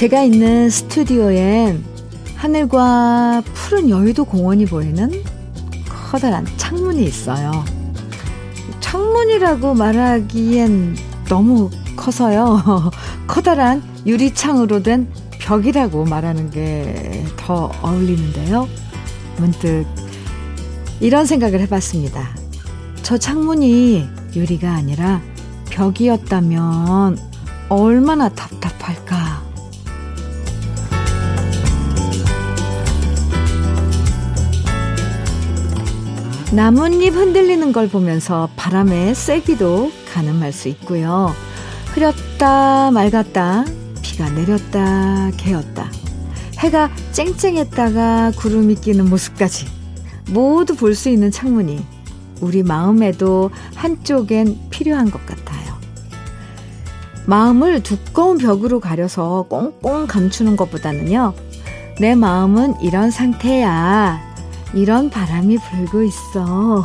제가 있는 스튜디오엔 하늘과 푸른 여의도 공원이 보이는 커다란 창문이 있어요. 창문이라고 말하기엔 너무 커서요. 커다란 유리창으로 된 벽이라고 말하는 게 더 어울리는데요. 문득 이런 생각을 해봤습니다. 저 창문이 유리가 아니라 벽이었다면 얼마나 답답할까. 나뭇잎 흔들리는 걸 보면서 바람의 세기도 가늠할 수 있고요. 흐렸다 맑았다 비가 내렸다 개었다 해가 쨍쨍했다가 구름이 끼는 모습까지 모두 볼 수 있는 창문이 우리 마음에도 한쪽엔 필요한 것 같아요. 마음을 두꺼운 벽으로 가려서 꽁꽁 감추는 것보다는요, 내 마음은 이런 상태야. 이런 바람이 불고 있어.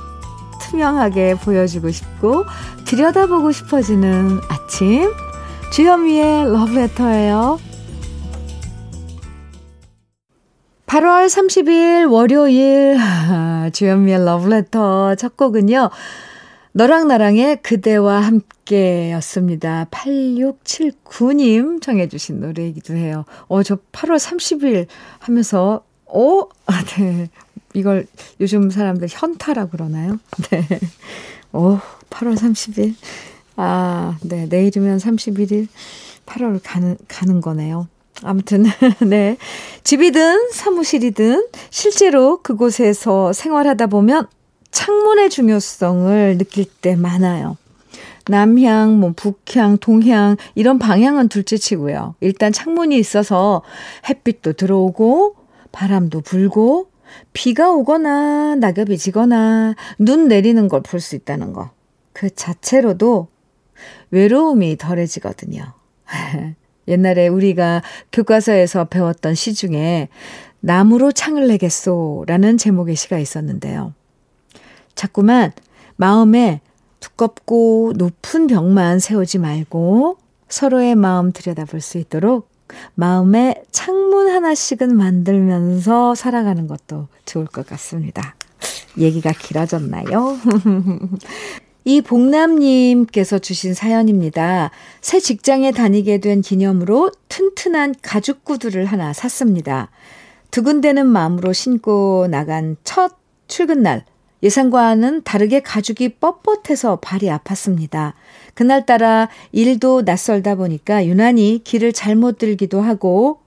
투명하게 보여주고 싶고, 들여다보고 싶어지는 아침. 주현미의 러브레터예요. 8월 30일 월요일 주현미의 러브레터 첫 곡은요. 너랑 나랑의 그대와 함께 였습니다. 8679님 청해 주신 노래이기도 해요. 어, 저 8월 30일 하면서 어? 아, 네. 이걸 요즘 사람들 현타라 그러나요? 네. 어, 8월 30일. 아, 네. 내일이면 31일. 8월 가는, 가는 거네요. 아무튼, 네. 집이든 사무실이든 실제로 그곳에서 생활하다 보면 창문의 중요성을 느낄 때 많아요. 남향, 뭐 북향, 동향 이런 방향은 둘째 치고요. 일단 창문이 있어서 햇빛도 들어오고 바람도 불고 비가 오거나 낙엽이 지거나 눈 내리는 걸 볼 수 있다는 거. 그 자체로도 외로움이 덜해지거든요. 옛날에 우리가 교과서에서 배웠던 시 중에 나무로 창을 내겠소 라는 제목의 시가 있었는데요. 자꾸만 마음에 두껍고 높은 벽만 세우지 말고 서로의 마음 들여다볼 수 있도록 마음에 창문 하나씩은 만들면서 살아가는 것도 좋을 것 같습니다. 얘기가 길어졌나요? 이 복남님께서 주신 사연입니다. 새 직장에 다니게 된 기념으로 튼튼한 가죽 구두를 하나 샀습니다. 두근대는 마음으로 신고 나간 첫 출근날. 예상과는 다르게 가죽이 뻣뻣해서 발이 아팠습니다. 그날따라 일도 낯설다 보니까 유난히 길을 잘못 들기도 하고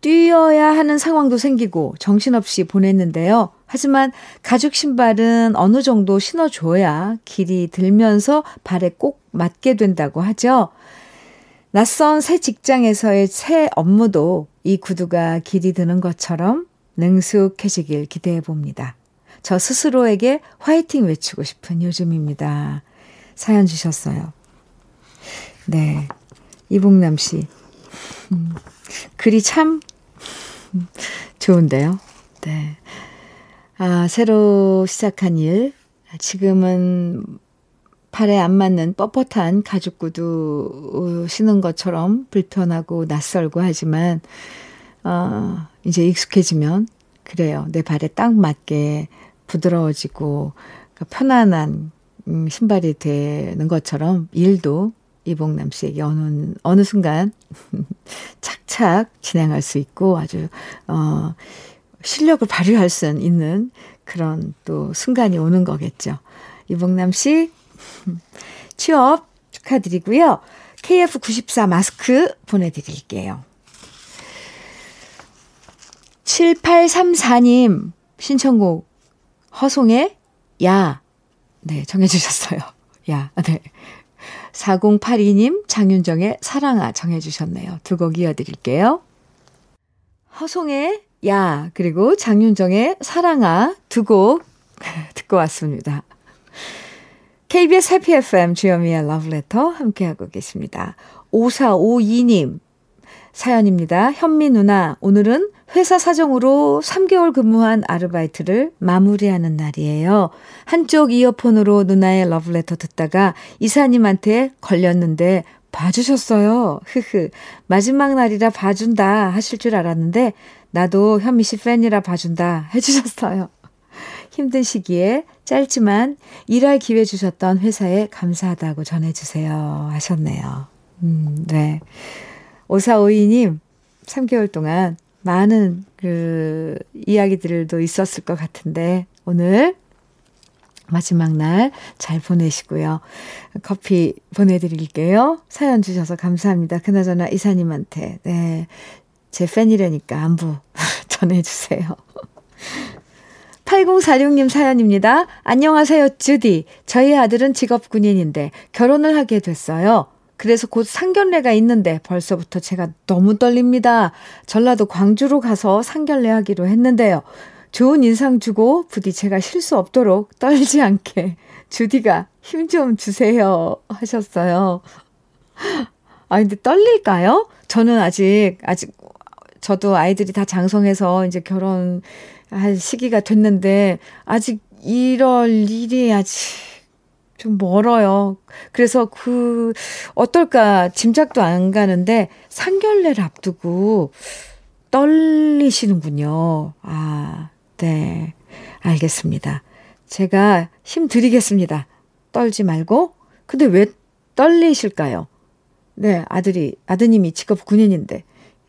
뛰어야 하는 상황도 생기고 정신없이 보냈는데요. 하지만 가죽 신발은 어느 정도 신어줘야 길이 들면서 발에 꼭 맞게 된다고 하죠. 낯선 새 직장에서의 새 업무도 이 구두가 길이 드는 것처럼 능숙해지길 기대해 봅니다. 저 스스로에게 화이팅 외치고 싶은 요즘입니다. 사연 주셨어요. 네. 이봉남 씨. 음, 글이 참 좋은데요. 네. 아, 새로 시작한 일. 지금은 팔에 안 맞는 뻣뻣한 가죽 구두 신은 것처럼 불편하고 낯설고 하지만, 어, 이제 익숙해지면, 그래요. 내 발에 딱 맞게 부드러워지고, 그러니까 편안한 음, 신발이 되는 것처럼 일도 이봉남 씨에게 어느, 어느 순간 착착 진행할 수 있고 아주, 어, 실력을 발휘할 수 있는 그런 또 순간이 오는 거겠죠. 이봉남 씨, 취업 축하드리고요. KF94 마스크 보내드릴게요. 7834님 신청곡 허송의 야. 네, 정해주셨어요. 야, 네. 4082님 장윤정의 사랑아 정해주셨네요. 두 곡 이어드릴게요. 허송의 야, 그리고 장윤정의 사랑아 두 곡 듣고 왔습니다. KBS 해피 FM 주현미의 러브레터 함께하고 계십니다. 5452님 사연입니다. 현미 누나, 오늘은 회사 사정으로 3개월 근무한 아르바이트를 마무리하는 날이에요. 한쪽 이어폰으로 누나의 러브레터 듣다가 이사님한테 걸렸는데 봐주셨어요. 흐흐. 마지막 날이라 봐준다 하실 줄 알았는데, 나도 현미 씨 팬이라 봐준다 해주셨어요. 힘든 시기에 짧지만 일할 기회 주셨던 회사에 감사하다고 전해주세요. 하셨네요. 음, 네. 5452님, 3개월 동안 많은 그 이야기들도 있었을 것 같은데, 오늘 마지막 날 잘 보내시고요. 커피 보내드릴게요. 사연 주셔서 감사합니다. 그나저나 이사님한테, 네. 제 팬이라니까 안부 전해주세요. 8046님 사연입니다. 안녕하세요, 주디. 저희 아들은 직업 군인인데 결혼을 하게 됐어요. 그래서 곧 상견례가 있는데 벌써부터 제가 너무 떨립니다. 전라도 광주로 가서 상견례 하기로 했는데요. 좋은 인상 주고 부디 제가 실수 없도록 떨지 않게 주디가 힘 좀 주세요 하셨어요. 아 근데 떨릴까요? 저는 아직 아직 저도 아이들이 다 장성해서 이제 결혼할 시기가 됐는데 아직 이럴 일이 아직 좀 멀어요. 그래서 그 어떨까 짐작도 안 가는데 상견례를 앞두고 떨리시는군요. 아, 네. 알겠습니다. 제가 힘 드리겠습니다. 떨지 말고. 근데 왜 떨리실까요? 네, 아들이, 아드님이 직업 군인인데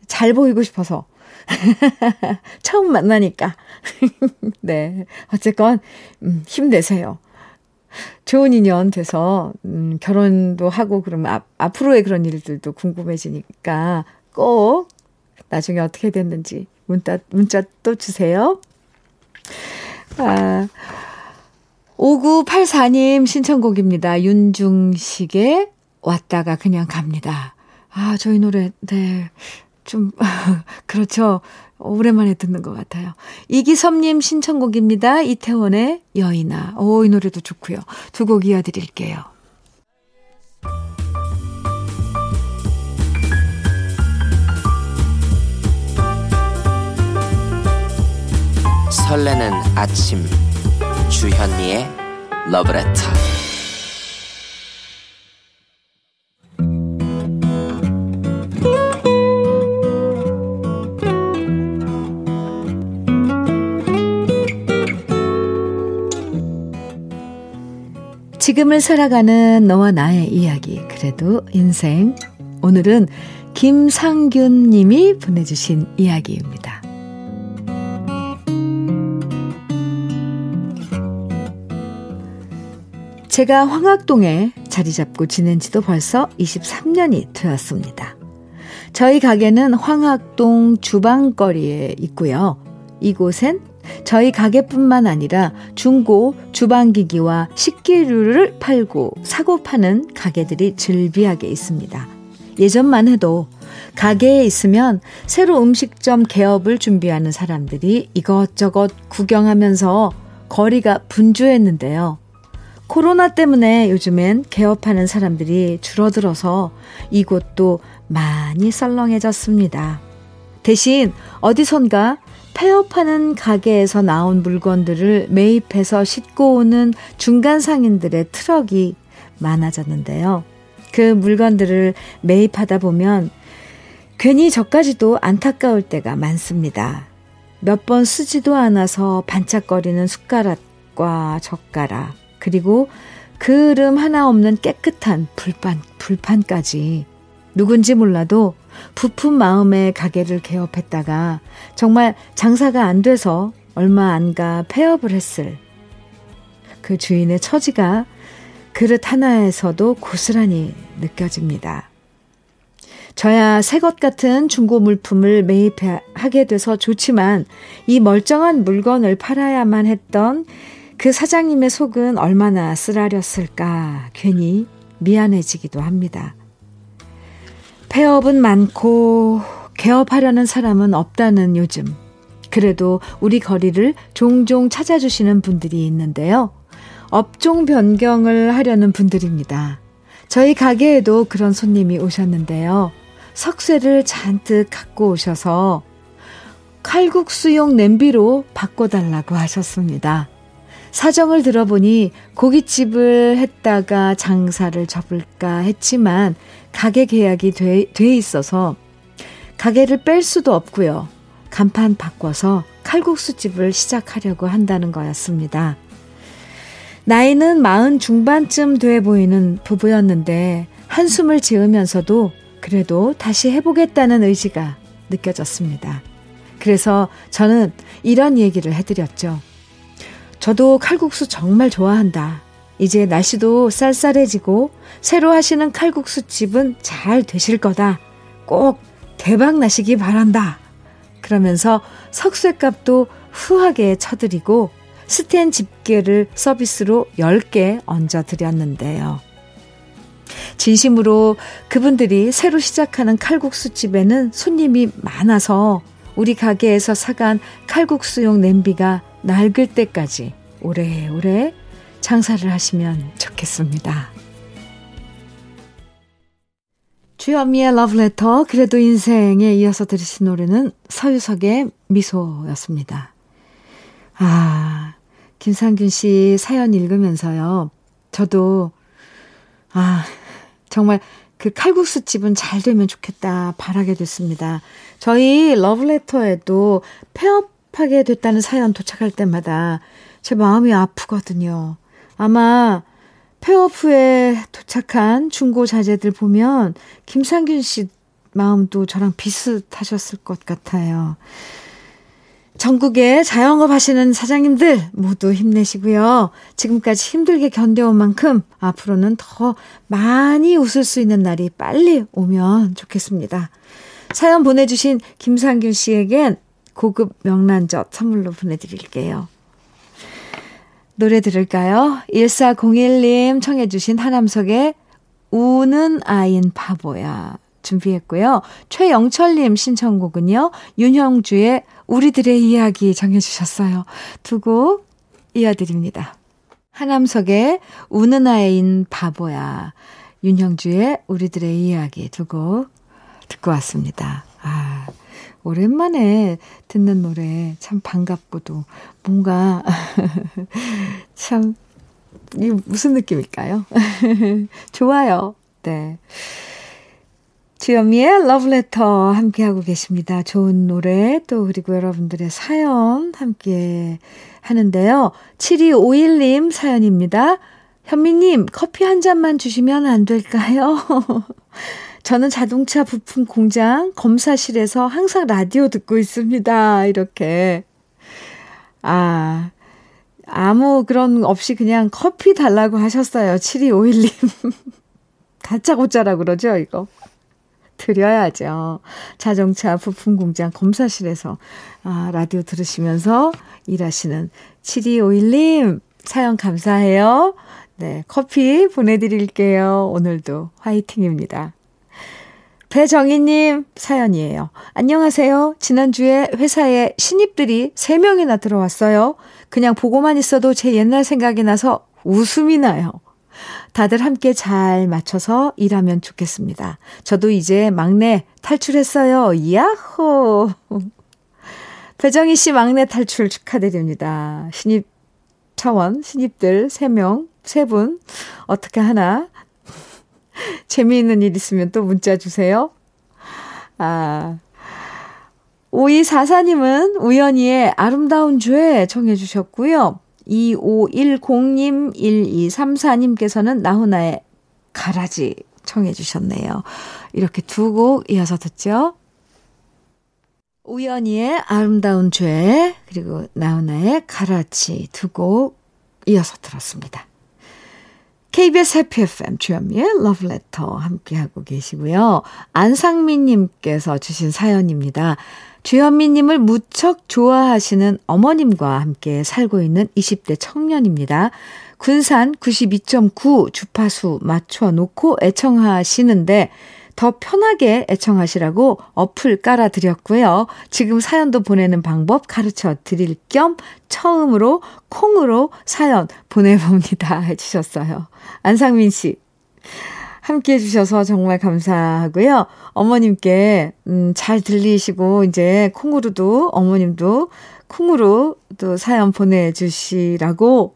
잘 보이고 싶어서. 처음 만나니까. 네. 어쨌건, 음, 힘내세요. 좋은 인연 돼서, 음, 결혼도 하고, 그러면 앞, 앞으로의 그런 일들도 궁금해지니까 꼭 나중에 어떻게 됐는지 문자, 문자 또 주세요. 아, 5984님 신청곡입니다. 윤중식의 왔다가 그냥 갑니다. 아, 저희 노래, 네. 좀, 그렇죠. 오랜만에 듣는 것 같아요. 이기섭님 신청곡입니다. 이태원의 여인아. 오, 이 노래도 좋고요. 두 곡 이어드릴게요. 설레는 아침 주현미의 러브레터 지금을 살아가는 너와 나의 이야기 그래도 인생 오늘은 김상균 님이 보내주신 이야기입니다. 제가 황학동에 자리 잡고 지낸 지도 벌써 23년이 되었습니다. 저희 가게는 황학동 주방거리에 있고요. 이곳엔 저희 가게뿐만 아니라 중고 주방기기와 식기류를 팔고 사고 파는 가게들이 즐비하게 있습니다. 예전만 해도 가게에 있으면 새로 음식점 개업을 준비하는 사람들이 이것저것 구경하면서 거리가 분주했는데요. 코로나 때문에 요즘엔 개업하는 사람들이 줄어들어서 이곳도 많이 썰렁해졌습니다. 대신 어디선가 폐업하는 가게에서 나온 물건들을 매입해서 싣고 오는 중간 상인들의 트럭이 많아졌는데요. 그 물건들을 매입하다 보면 괜히 저까지도 안타까울 때가 많습니다. 몇 번 쓰지도 않아서 반짝거리는 숟가락과 젓가락, 그리고 그을음 하나 없는 깨끗한 불판, 불판까지 누군지 몰라도 부푼 마음에 가게를 개업했다가 정말 장사가 안 돼서 얼마 안 가 폐업을 했을 그 주인의 처지가 그릇 하나에서도 고스란히 느껴집니다. 저야 새 것 같은 중고 물품을 매입하게 돼서 좋지만 이 멀쩡한 물건을 팔아야만 했던 그 사장님의 속은 얼마나 쓰라렸을까 괜히 미안해지기도 합니다. 폐업은 많고 개업하려는 사람은 없다는 요즘. 그래도 우리 거리를 종종 찾아주시는 분들이 있는데요. 업종 변경을 하려는 분들입니다. 저희 가게에도 그런 손님이 오셨는데요. 석쇠를 잔뜩 갖고 오셔서 칼국수용 냄비로 바꿔달라고 하셨습니다. 사정을 들어보니 고깃집을 했다가 장사를 접을까 했지만 가게 계약이 돼, 돼 있어서 가게를 뺄 수도 없고요. 간판 바꿔서 칼국수집을 시작하려고 한다는 거였습니다. 나이는 마흔 중반쯤 돼 보이는 부부였는데 한숨을 지으면서도 그래도 다시 해보겠다는 의지가 느껴졌습니다. 그래서 저는 이런 얘기를 해드렸죠. 저도 칼국수 정말 좋아한다. 이제 날씨도 쌀쌀해지고 새로 하시는 칼국수 집은 잘 되실 거다. 꼭 대박 나시기 바란다. 그러면서 석쇠값도 후하게 쳐드리고 스텐 집게를 서비스로 10개 얹어 드렸는데요. 진심으로 그분들이 새로 시작하는 칼국수 집에는 손님이 많아서 우리 가게에서 사간 칼국수용 냄비가 낡을 때까지 오래오래 장사를 하시면 좋겠습니다. 주현미의 러브레터 그래도 인생에 이어서 들으신 노래는 서유석의 미소였습니다. 아, 김상균 씨 사연 읽으면서요. 저도 아, 정말 그 칼국수 집은 잘 되면 좋겠다 바라게 됐습니다. 저희 러브레터에도 폐업하게 됐다는 사연 도착할 때마다 제 마음이 아프거든요. 아마 폐업 후에 도착한 중고 자재들 보면 김상균 씨 마음도 저랑 비슷하셨을 것 같아요. 전국에 자영업 하시는 사장님들 모두 힘내시고요. 지금까지 힘들게 견뎌온 만큼 앞으로는 더 많이 웃을 수 있는 날이 빨리 오면 좋겠습니다. 사연 보내주신 김상균 씨에겐 고급 명란젓 선물로 보내드릴게요. 노래 들을까요? 1401님 청해주신 하남석의 우는 아인 바보야 준비했고요. 최영철님 신청곡은요. 윤형주의 우리들의 이야기 정해주셨어요. 두 곡 이어드립니다. 하남석의 우는 아인 바보야. 윤형주의 우리들의 이야기 두 곡 듣고 왔습니다. 아, 오랜만에 듣는 노래 참 반갑고도 뭔가 참, 이 무슨 느낌일까요? 좋아요. 네. 주현미의 러브레터 함께하고 계십니다. 좋은 노래 또 그리고 여러분들의 사연 함께 하는데요. 7251님 사연입니다. 현미님 커피 한 잔만 주시면 안 될까요? 저는 자동차 부품 공장 검사실에서 항상 라디오 듣고 있습니다. 이렇게. 아, 아무 그런 없이 그냥 커피 달라고 하셨어요. 7251님. 다짜고짜라 그러죠, 이거. 드려야죠. 자동차 부품 공장 검사실에서 아, 라디오 들으시면서 일하시는 7251님 사연 감사해요. 네, 커피 보내드릴게요. 오늘도 화이팅입니다. 배정희님 사연이에요. 안녕하세요. 지난주에 회사에 신입들이 3명이나 들어왔어요. 그냥 보고만 있어도 제 옛날 생각이 나서 웃음이 나요. 다들 함께 잘 맞춰서 일하면 좋겠습니다. 저도 이제 막내 탈출했어요. 야호! 배정희 씨 막내 탈출 축하드립니다. 신입 차원, 신입들 3명, 3분, 어떻게 하나? 재미있는 일 있으면 또 문자 주세요. 아, 5244님은 우연히의 아름다운 죄 청해 주셨고요. 2510님, 1234님께서는 나훈아의 가라지 청해 주셨네요. 이렇게 두 곡 이어서 듣죠. 우연히의 아름다운 죄, 그리고 나훈아의 가라지 두 곡 이어서 들었습니다. KBS 해피 FM 주현미의 러브레터 함께하고 계시고요. 안상민님께서 주신 사연입니다. 주현미님을 무척 좋아하시는 어머님과 함께 살고 있는 20대 청년입니다. 군산 92.9 주파수 맞춰 놓고 애청하시는데 더 편하게 애청하시라고 어플 깔아드렸고요. 지금 사연도 보내는 방법 가르쳐 드릴 겸 처음으로 콩으로 사연 보내봅니다. 해주셨어요. 안상민 씨. 함께 해주셔서 정말 감사하고요. 어머님께, 음, 잘 들리시고, 이제 콩으로도, 어머님도 콩으로 또 사연 보내주시라고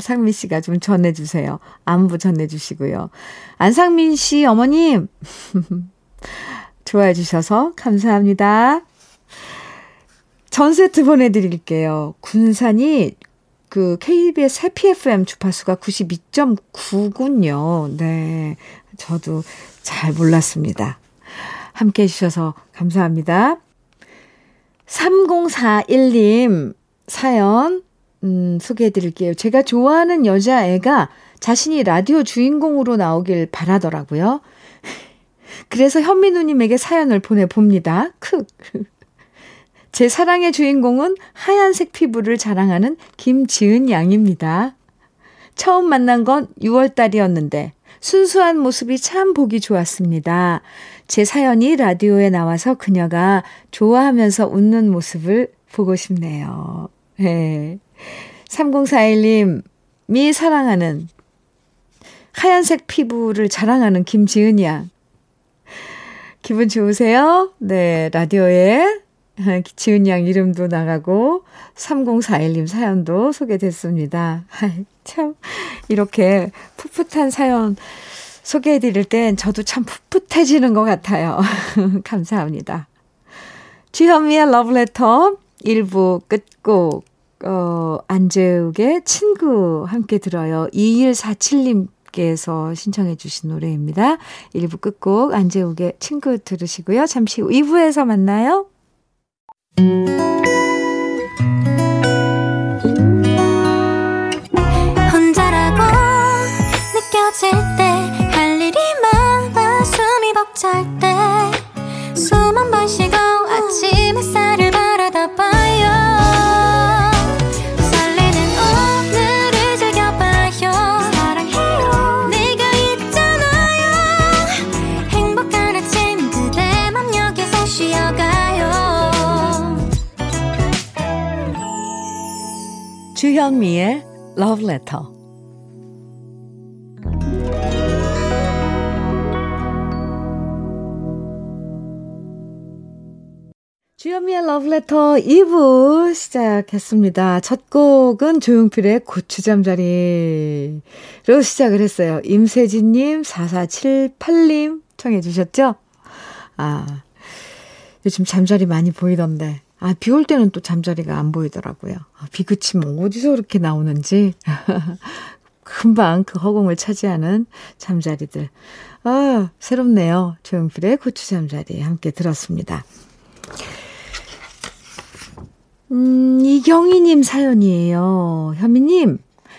상민 씨가 좀 전해주세요. 안부 전해주시고요. 안상민 씨 어머님, 좋아해 주셔서 감사합니다. 전 세트 보내드릴게요. 군산이 그 KBS 해피 FM 주파수가 92.9군요. 네. 저도 잘 몰랐습니다. 함께 해주셔서 감사합니다. 3041님 사연, 음, 소개해 드릴게요. 제가 좋아하는 여자애가 자신이 라디오 주인공으로 나오길 바라더라고요. 그래서 현민우님에게 사연을 보내봅니다. 크. 제 사랑의 주인공은 하얀색 피부를 자랑하는 김지은 양입니다. 처음 만난 건 6월달이었는데 순수한 모습이 참 보기 좋았습니다. 제 사연이 라디오에 나와서 그녀가 좋아하면서 웃는 모습을 보고 싶네요. 네. 3041님이 사랑하는 하얀색 피부를 자랑하는 김지은 양. 기분 좋으세요? 네, 라디오에 지은 양 이름도 나가고 3041님 사연도 소개됐습니다. 참 이렇게 풋풋한 사연 소개해 드릴 땐 저도 참 풋풋해지는 것 같아요. 감사합니다. 주현미의 러브레터 1부 끝곡 어, 안재욱의 친구 함께 들어요. 2147님께서 신청해 주신 노래입니다. 1부 끝곡 안재욱의 친구 들으시고요. 잠시 후 2부에서 만나요. 혼자라고 느껴질 때 할 일이 많아 숨이 벅찰 때숨한번쉬 주현미의 Love Letter 주현미의 러브레터 2부 시작했습니다. 첫 곡은 조용필의 고추잠자리로 시작을 했어요. 임세진님, 4478님 청해 주셨죠? 아, 요즘 잠자리 많이 보이던데. 아, 비 올 때는 또 잠자리가 안 보이더라고요. 아, 비 그치면 어디서 그렇게 나오는지. 금방 그 허공을 차지하는 잠자리들. 아, 새롭네요. 조용필의 고추 잠자리 함께 들었습니다. 음, 이경희님 사연이에요. 현미님,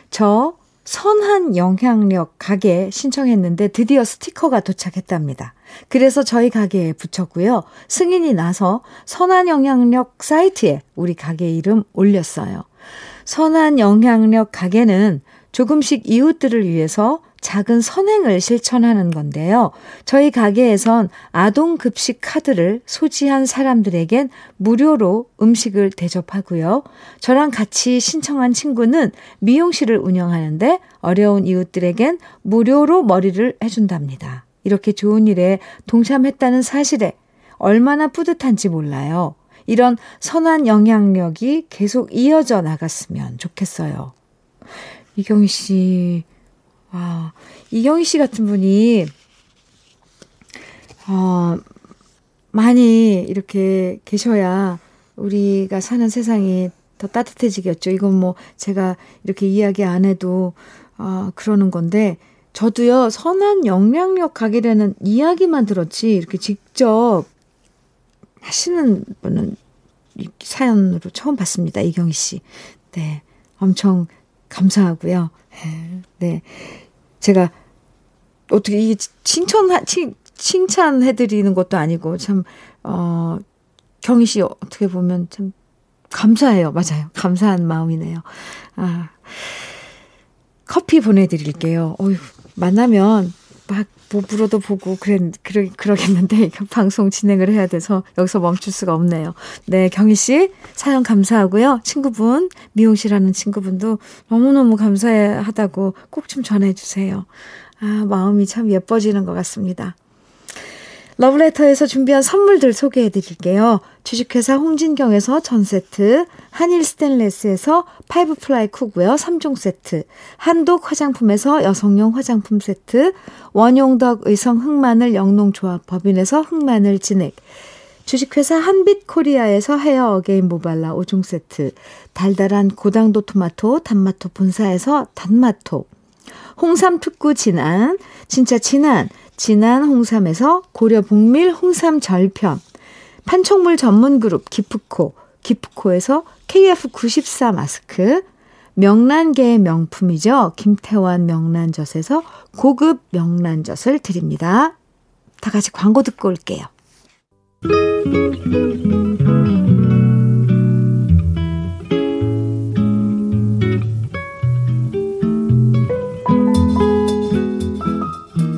저 선한 영향력 가게 신청했는데 드디어 스티커가 도착했답니다. 그래서 저희 가게에 붙였고요. 승인이 나서 선한 영향력 사이트에 우리 가게 이름 올렸어요. 선한 영향력 가게는 조금씩 이웃들을 위해서 작은 선행을 실천하는 건데요. 저희 가게에선 아동 급식 카드를 소지한 사람들에겐 무료로 음식을 대접하고요. 저랑 같이 신청한 친구는 미용실을 운영하는데 어려운 이웃들에겐 무료로 머리를 해준답니다. 이렇게 좋은 일에 동참했다는 사실에 얼마나 뿌듯한지 몰라요. 이런 선한 영향력이 계속 이어져 나갔으면 좋겠어요. 이경희 씨, 와, 이경희 씨 같은 분이, 어, 많이 이렇게 계셔야 우리가 사는 세상이 더 따뜻해지겠죠. 이건 뭐 제가 이렇게 이야기 안 해도, 아, 어, 그러는 건데, 저도요, 선한 영향력 가게라는 이야기만 들었지, 이렇게 직접 하시는 분은 사연으로 처음 봤습니다. 이경희 씨. 네. 엄청 감사하고요. 네. 제가 어떻게 이게 칭찬 칭, 칭찬해 드리는 것도 아니고 참, 어, 경희 씨 어떻게 보면 참 감사해요. 맞아요. 감사한 마음이네요. 아, 커피 보내 드릴게요. 어휴, 만나면 막 보부로도 보고 그랬, 그러, 그러겠는데 방송 진행을 해야 돼서 여기서 멈출 수가 없네요. 네, 경희 씨 사연 감사하고요. 친구분 미용실 하는 친구분도 너무너무 감사하다고 꼭 좀 전해 주세요. 아, 마음이 참 예뻐지는 것 같습니다. 러브레터에서 준비한 선물들 소개해 드릴게요. 주식회사 홍진경에서 전 세트, 한일 스텐레스에서 five ply cookware 3종 세트, 한독 화장품에서 여성용 화장품 세트, 원용덕 의성 흑마늘 영농조합 법인에서 흑마늘 진액, 주식회사 한빛코리아에서 헤어 어게인 모발라 5종 세트, 달달한 고당도 토마토 단마토 본사에서 단마토, 홍삼 특구 진안, 진짜 진안, 진안 홍삼에서 고려 봉밀 홍삼 절편, 판촉물 전문 그룹 기프코, 기프코에서 KF94 마스크, 명란계의 명품이죠. 김태환 명란젓에서 고급 명란젓을 드립니다. 다 같이 광고 듣고 올게요.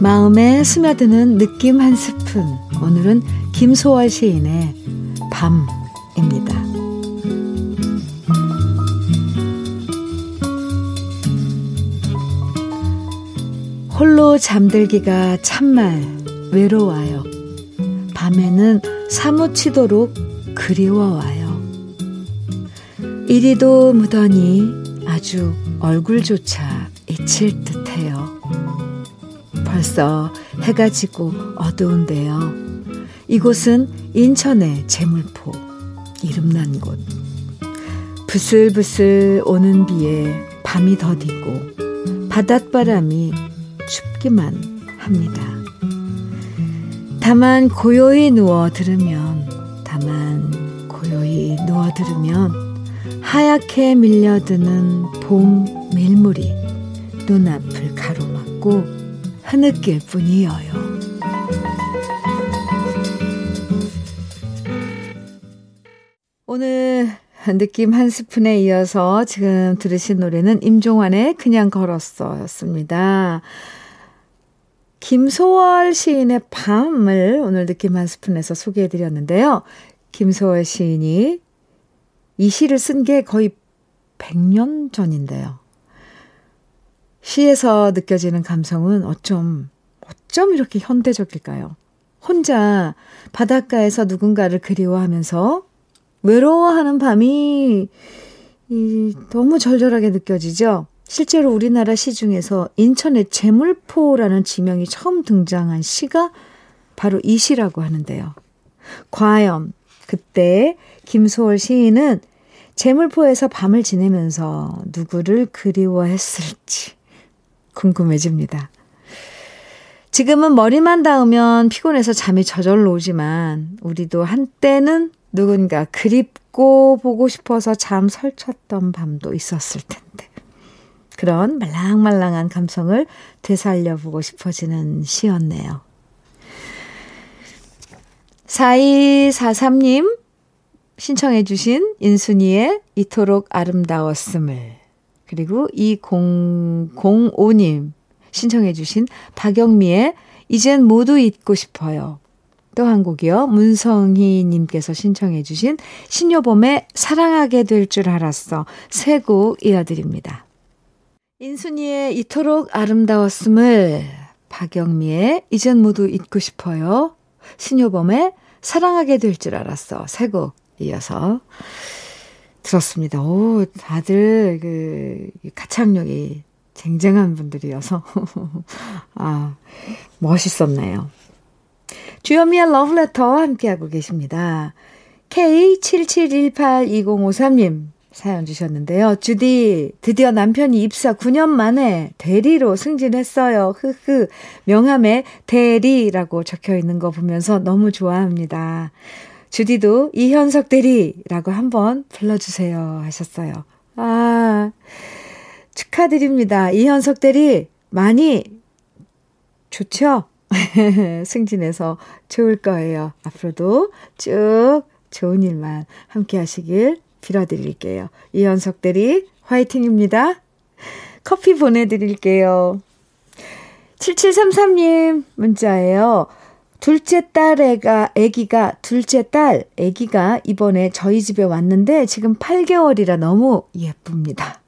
마음에 스며드는 느낌 한 스푼. 오늘은 김소월 시인의 밤입니다. 홀로 잠들기가 참말 외로워요. 밤에는 사무치도록 그리워와요. 이리도 무더니 아주 얼굴조차 잊힐 듯해요. 벌써 해가 지고 어두운데요. 이곳은 인천의 제물포, 이름난 곳. 부슬부슬 오는 비에 밤이 더디고 바닷바람이 춥기만 합니다. 다만 고요히 누워 들으면, 다만 고요히 누워 들으면 하얗게 밀려드는 봄 밀물이 눈앞을 가로막고 흐느낄 뿐이어요. 오늘 느낌 한 스푼에 이어서 지금 들으신 노래는 임종환의 그냥 걸었어 였습니다. 김소월 시인의 밤을 오늘 느낌 한 스푼에서 소개해 드렸는데요. 김소월 시인이 이 시를 쓴 게 거의 100년 전인데요. 시에서 느껴지는 감성은 어쩜, 어쩜 이렇게 현대적일까요? 혼자 바닷가에서 누군가를 그리워하면서 외로워하는 밤이 이, 너무 절절하게 느껴지죠? 실제로 우리나라 시 중에서 인천의 제물포라는 지명이 처음 등장한 시가 바로 이 시라고 하는데요. 과연 그때 김소월 시인은 제물포에서 밤을 지내면서 누구를 그리워했을지 궁금해집니다. 지금은 머리만 닿으면 피곤해서 잠이 저절로 오지만 우리도 한때는 누군가 그립고 보고 싶어서 잠 설쳤던 밤도 있었을 텐데. 그런 말랑말랑한 감성을 되살려보고 싶어지는 시였네요. 4243님 신청해 주신 인순이의 이토록 아름다웠음을 그리고 2005님 신청해 주신 박영미의 이젠 모두 잊고 싶어요. 또 한 곡이요. 문성희 님께서 신청해 주신 신효범의 사랑하게 될 줄 알았어. 세 곡 이어드립니다. 인순이의 이토록 아름다웠음을 박영미의 이젠 모두 잊고 싶어요. 신효범의 사랑하게 될 줄 알았어. 세 곡 이어서 들었습니다. 오, 다들 그 가창력이 쟁쟁한 분들이어서 아, 멋있었네요. 주현미의 러브레터 함께하고 계십니다. K77182053님 사연 주셨는데요. 주디, 드디어 남편이 입사 9년 만에 대리로 승진했어요. 흐흐. 명함에 대리라고 적혀 있는 거 보면서 너무 좋아합니다. 주디도 이현석 대리라고 한번 불러주세요 하셨어요. 아, 축하드립니다. 이현석 대리 많이 좋죠? 승진해서 좋을 거예요. 앞으로도 쭉 좋은 일만 함께 하시길 빌어드릴게요. 이현석 대리 화이팅입니다. 커피 보내드릴게요. 7733님 문자예요. 둘째 딸 애가, 애기가, 둘째 딸 애기가 이번에 저희 집에 왔는데 지금 8개월이라 너무 예쁩니다.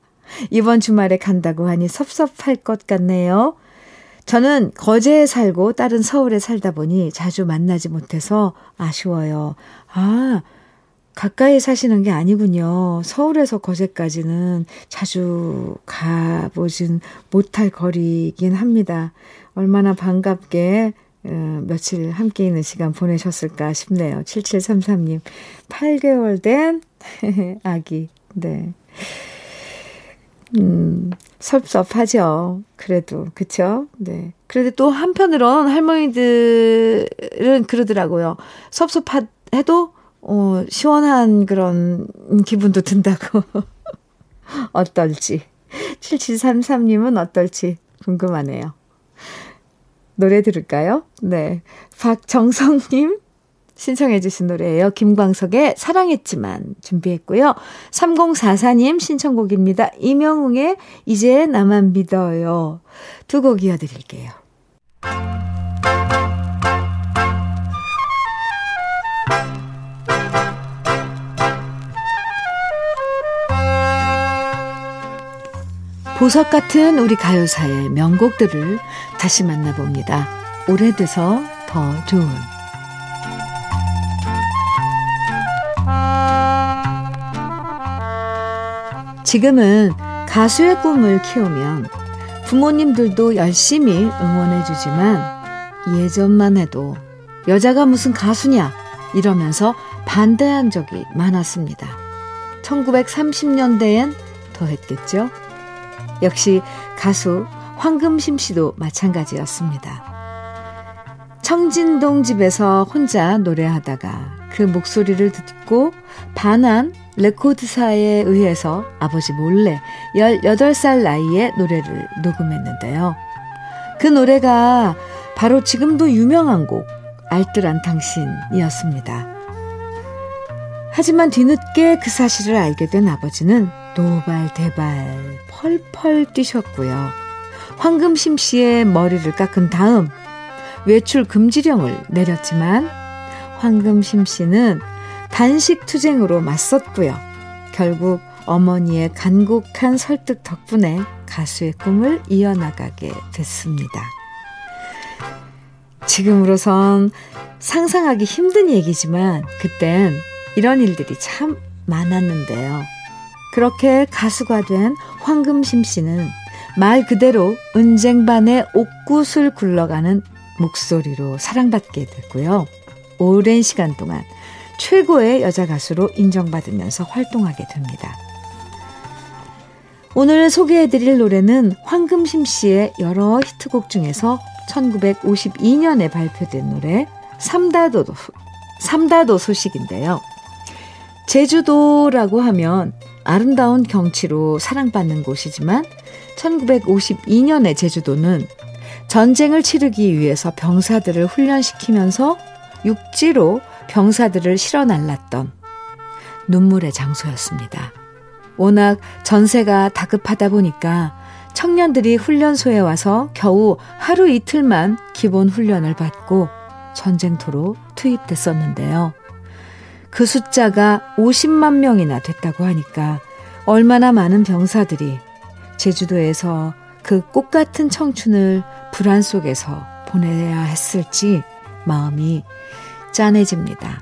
이번 주말에 간다고 하니 섭섭할 것 같네요. 저는 거제에 살고 딸은 서울에 살다 보니 자주 만나지 못해서 아쉬워요. 아, 가까이 사시는 게 아니군요. 서울에서 거제까지는 자주 가보진 못할 거리긴 합니다. 얼마나 반갑게 어, 며칠 함께 있는 시간 보내셨을까 싶네요. 7733님. 8개월 된 아기. 네. 음, 섭섭하죠. 그래도, 그쵸? 네. 그래도 또 한편으론 할머니들은 그러더라고요. 섭섭해도, 어, 시원한 그런 기분도 든다고. 어떨지. 7733님은 어떨지 궁금하네요. 노래 들을까요? 네. 박정성님 신청해 주신 노래예요. 김광석의 사랑했지만 준비했고요. 3044님 신청곡입니다. 이명웅의 이제 나만 믿어요. 두 곡 이어드릴게요. 보석 같은 우리 가요사의 명곡들을 다시 만나봅니다. 오래돼서 더 좋은 지금은 가수의 꿈을 키우면 부모님들도 열심히 응원해주지만 예전만 해도 여자가 무슨 가수냐 이러면서 반대한 적이 많았습니다. 1930년대엔 더 했겠죠? 역시 가수 황금심 씨도 마찬가지였습니다. 청진동 집에서 혼자 노래하다가 그 목소리를 듣고 반한 레코드사에 의해서 아버지 몰래 18살 나이에 노래를 녹음했는데요. 그 노래가 바로 지금도 유명한 곡 알뜰한 당신이었습니다. 하지만 뒤늦게 그 사실을 알게 된 아버지는 노발대발 펄펄 뛰셨고요. 황금심 씨의 머리를 깎은 다음 외출 금지령을 내렸지만 황금심 씨는 단식 투쟁으로 맞섰고요. 결국 어머니의 간곡한 설득 덕분에 가수의 꿈을 이어나가게 됐습니다. 지금으로선 상상하기 힘든 얘기지만 그땐 이런 일들이 참 많았는데요. 그렇게 가수가 된 황금심 씨는 말 그대로 은쟁반의 옥굿을 굴러가는 목소리로 사랑받게 됐고요. 오랜 시간 동안 최고의 여자 가수로 인정받으면서 활동하게 됩니다. 오늘 소개해드릴 노래는 황금심 씨의 여러 히트곡 중에서 1952년에 발표된 노래 삼다도, 삼다도 소식인데요. 제주도라고 하면 아름다운 경치로 사랑받는 곳이지만 1952년에 제주도는 전쟁을 치르기 위해서 병사들을 훈련시키면서 육지로 병사들을 실어 날랐던 눈물의 장소였습니다. 워낙 전세가 다급하다 보니까 청년들이 훈련소에 와서 겨우 하루 이틀만 기본 훈련을 받고 전쟁터로 투입됐었는데요. 그 숫자가 50만 명이나 됐다고 하니까 얼마나 많은 병사들이 제주도에서 그 꽃 같은 청춘을 불안 속에서 보내야 했을지 마음이 짠해집니다.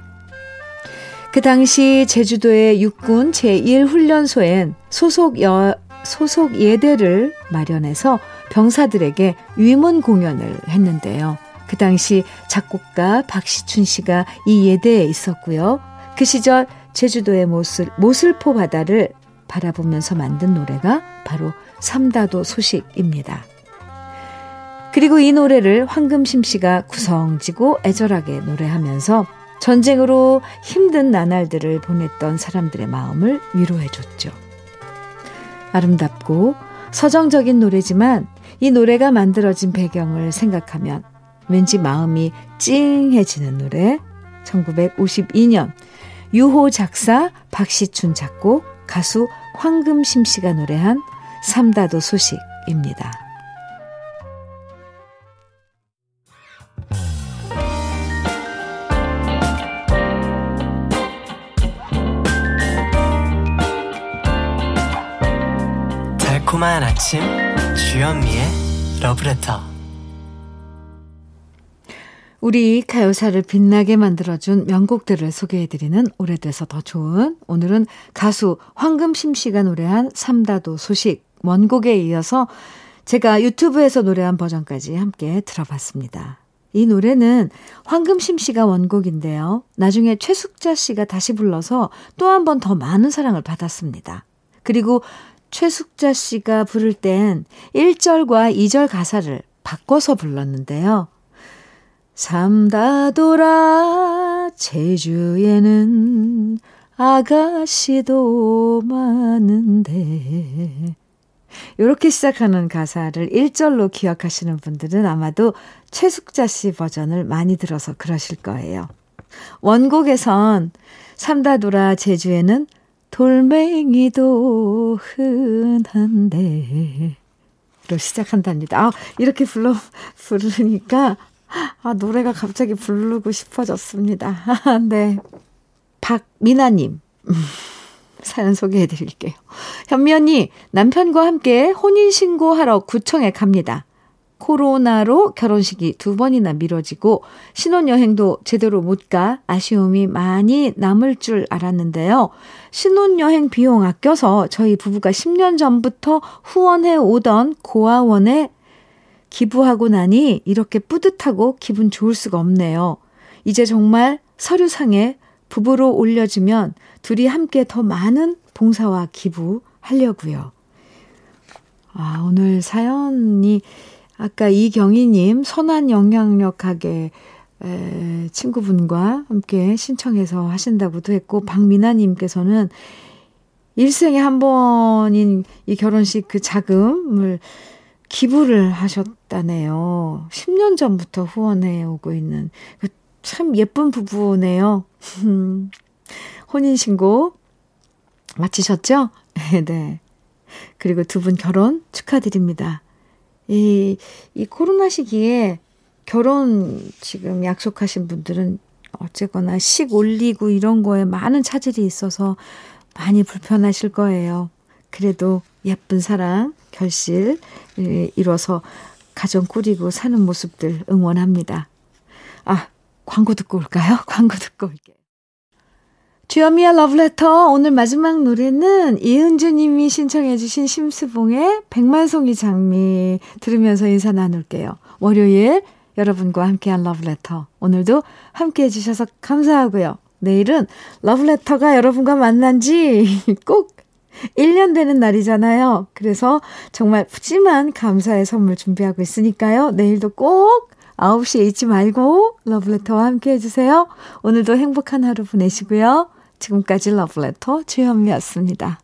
그 당시 제주도의 육군 제1훈련소엔 소속 여, 소속 예대를 마련해서 병사들에게 위문 공연을 했는데요. 그 당시 작곡가 박시춘 씨가 이 예대에 있었고요. 그 시절 제주도의 모슬, 모슬포 바다를 바라보면서 만든 노래가 바로 삼다도 소식입니다. 그리고 이 노래를 황금심 씨가 구성지고 애절하게 노래하면서 전쟁으로 힘든 나날들을 보냈던 사람들의 마음을 위로해줬죠. 아름답고 서정적인 노래지만 이 노래가 만들어진 배경을 생각하면 왠지 마음이 찡해지는 노래 1952년 유호 작사 박시춘 작곡 가수 황금심 씨가 노래한 삼다도 소식입니다. 달콤한 아침 주현미의 러브레터 우리 가요사를 빛나게 만들어준 명곡들을 소개해드리는 오래돼서 더 좋은 오늘은 가수 황금심 씨가 노래한 삼다도 소식 원곡에 이어서 제가 유튜브에서 노래한 버전까지 함께 들어봤습니다. 이 노래는 황금심 씨가 원곡인데요. 나중에 최숙자 씨가 다시 불러서 또 한 번 더 많은 사랑을 받았습니다. 그리고 최숙자 씨가 부를 땐 1절과 2절 가사를 바꿔서 불렀는데요. 삼다도라 제주에는 아가씨도 많은데 이렇게 시작하는 가사를 1절로 기억하시는 분들은 아마도 최숙자 씨 버전을 많이 들어서 그러실 거예요. 원곡에선 삼다돌아 제주에는 돌멩이도 흔한데 로 시작한답니다. 아, 이렇게 불러 부르니까 아, 노래가 갑자기 부르고 싶어졌습니다. 네. 박미나님. 사연 소개해 드릴게요. 현미 언니, 남편과 함께 혼인신고하러 구청에 갑니다. 코로나로 결혼식이 두 번이나 미뤄지고 신혼여행도 제대로 못 가 아쉬움이 많이 남을 줄 알았는데요. 신혼여행 비용 아껴서 저희 부부가 10년 전부터 후원해 오던 고아원에 기부하고 나니 이렇게 뿌듯하고 기분 좋을 수가 없네요. 이제 정말 서류상에 부부로 올려주면 둘이 함께 더 많은 봉사와 기부하려고요. 아, 오늘 사연이 아까 이경희님 선한 영향력 가게 에, 친구분과 함께 신청해서 하신다고도 했고 박미나님께서는 일생에 한 번인 이 결혼식 그 자금을 기부를 하셨다네요. 10년 전부터 후원해 오고 있는 그참 예쁜 부부네요. 혼인신고 마치셨죠? 네. 그리고 두 분 결혼 축하드립니다. 이, 이 코로나 시기에 결혼 지금 약속하신 분들은 어쨌거나 식 올리고 이런 거에 많은 차질이 있어서 많이 불편하실 거예요. 그래도 예쁜 사랑, 결실 이뤄서 가정 꾸리고 사는 모습들 응원합니다. 아, 광고 듣고 올까요? 광고 듣고 올게요. 주여미의 러브레터 오늘 마지막 노래는 이은주 님이 신청해 주신 심수봉의 백만송이 장미 들으면서 인사 나눌게요. 월요일 여러분과 함께한 러브레터 오늘도 함께해 주셔서 감사하고요. 내일은 러브레터가 여러분과 만난 지 꼭 1년 되는 날이잖아요. 그래서 정말 푸짐한 감사의 선물 준비하고 있으니까요. 내일도 꼭 9시에 잊지 말고 러브레터와 함께 해주세요. 오늘도 행복한 하루 보내시고요. 지금까지 러브레터 주현미였습니다.